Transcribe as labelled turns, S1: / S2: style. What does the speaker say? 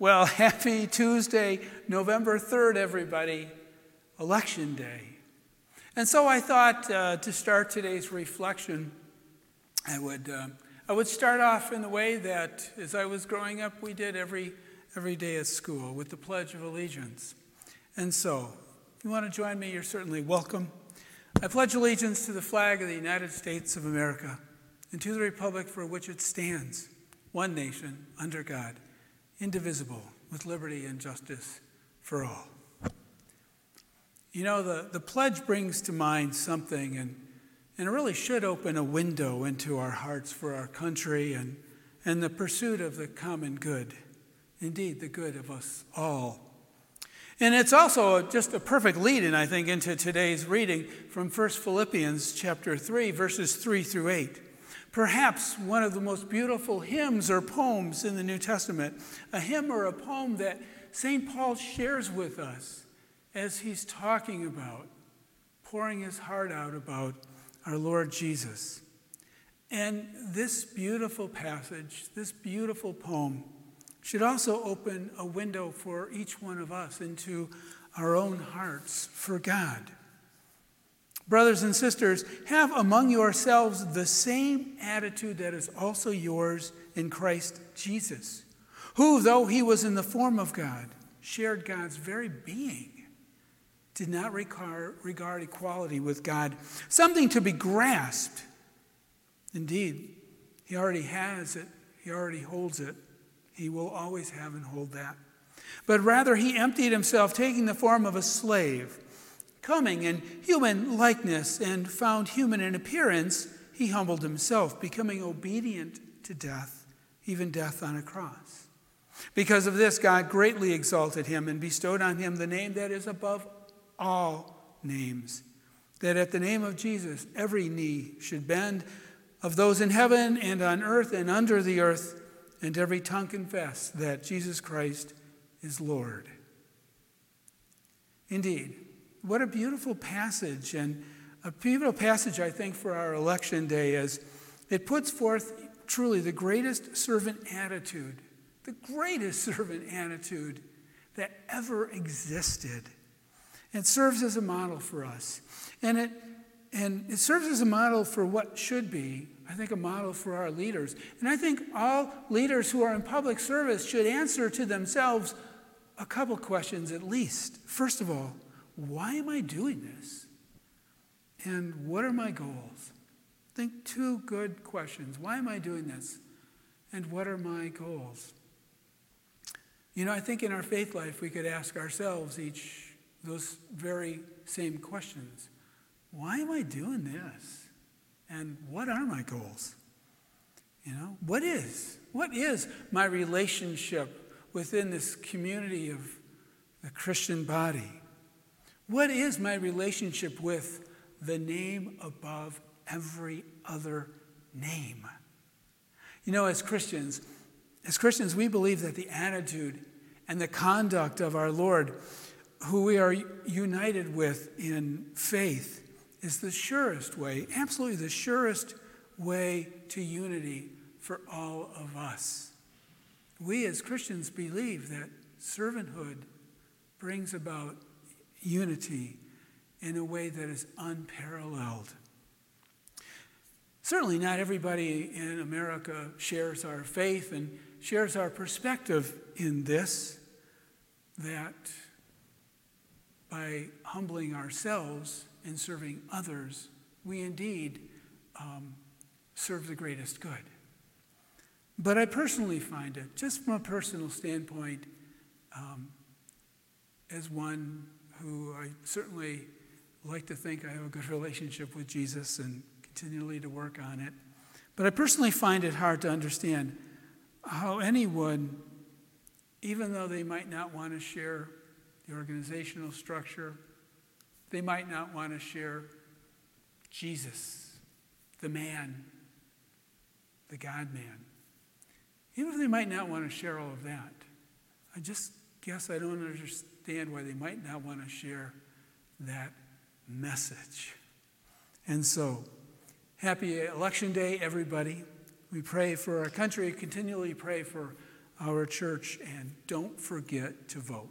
S1: Well, happy Tuesday, November 3rd, everybody, Election Day. And so I thought uh, to start today's reflection, I would, uh, I would start off in the way that, as I was growing up, we did every, every day at school with the Pledge of Allegiance. And so, if you want to join me, you're certainly welcome. I pledge allegiance to the flag of the United States of America and to the republic for which it stands, one nation, under God, indivisible, with liberty and justice for all. You know, the, the pledge brings to mind something, and, and it really should open a window into our hearts for our country and, and the pursuit of the common good, indeed, the good of us all. And it's also just a perfect lead in, I think, into today's reading from 1 Philippians chapter 3, verses 3 through 8. Perhaps one of the most beautiful hymns or poems in the New Testament, a hymn or a poem that St. Paul shares with us as he's talking about, pouring his heart out about our Lord Jesus. And this beautiful passage, this beautiful poem, should also open a window for each one of us into our own hearts for God. Brothers and sisters, have among yourselves the same attitude that is also yours in Christ Jesus, who, though he was in the form of God, shared God's very being, did not regard, equality with God something to be grasped. Indeed, he already has it, he already holds it. He will always have and hold that. But rather, he emptied himself, taking the form of a slave. Coming in human likeness and found human in appearance, he humbled himself, becoming obedient to death, even death on a cross. Because of this, God greatly exalted him and bestowed on him the name that is above all names, that at the name of Jesus every knee should bend of those in heaven and on earth and under the earth and every tongue confess that Jesus Christ is Lord. Indeed, what a beautiful passage, and a beautiful passage, I think, for our election day is it puts forth truly the greatest servant attitude, the greatest servant attitude that ever existed. It serves as a model for us. And it, and it serves as a model for what should be I think, a model for our leaders. And I think all leaders who are in public service should answer to themselves a couple questions at least. First of all, why am I doing this? And what are my goals? Think two good questions. Why am I doing this? And what are my goals? You know, I think in our faith life we could ask ourselves each those very same questions. Why am I doing this? And what are my goals? You know, what is? What is my relationship within this community of the Christian body? What is my relationship with the name above every other name? You know, as Christians, as Christians, we believe that the attitude and the conduct of our Lord, who we are united with in faith, is the surest way, absolutely the surest way to unity for all of us. We as Christians believe that servanthood brings about unity in a way that is unparalleled. Certainly, not everybody in America shares our faith and shares our perspective in this that by humbling ourselves, and serving others, we indeed um, serve the greatest good. But I personally find it, just from a personal standpoint, um, as one who I certainly like to think I have a good relationship with Jesus and continually to work on it. But I personally find it hard to understand how anyone, even though they might not want to share the organizational structure, they might not want to share Jesus, the man, the God man. Even if they might not want to share all of that, I just guess I don't understand why they might not want to share that message. And so, happy election day, everybody. We pray for our country, continually pray for our church, and don't forget to vote.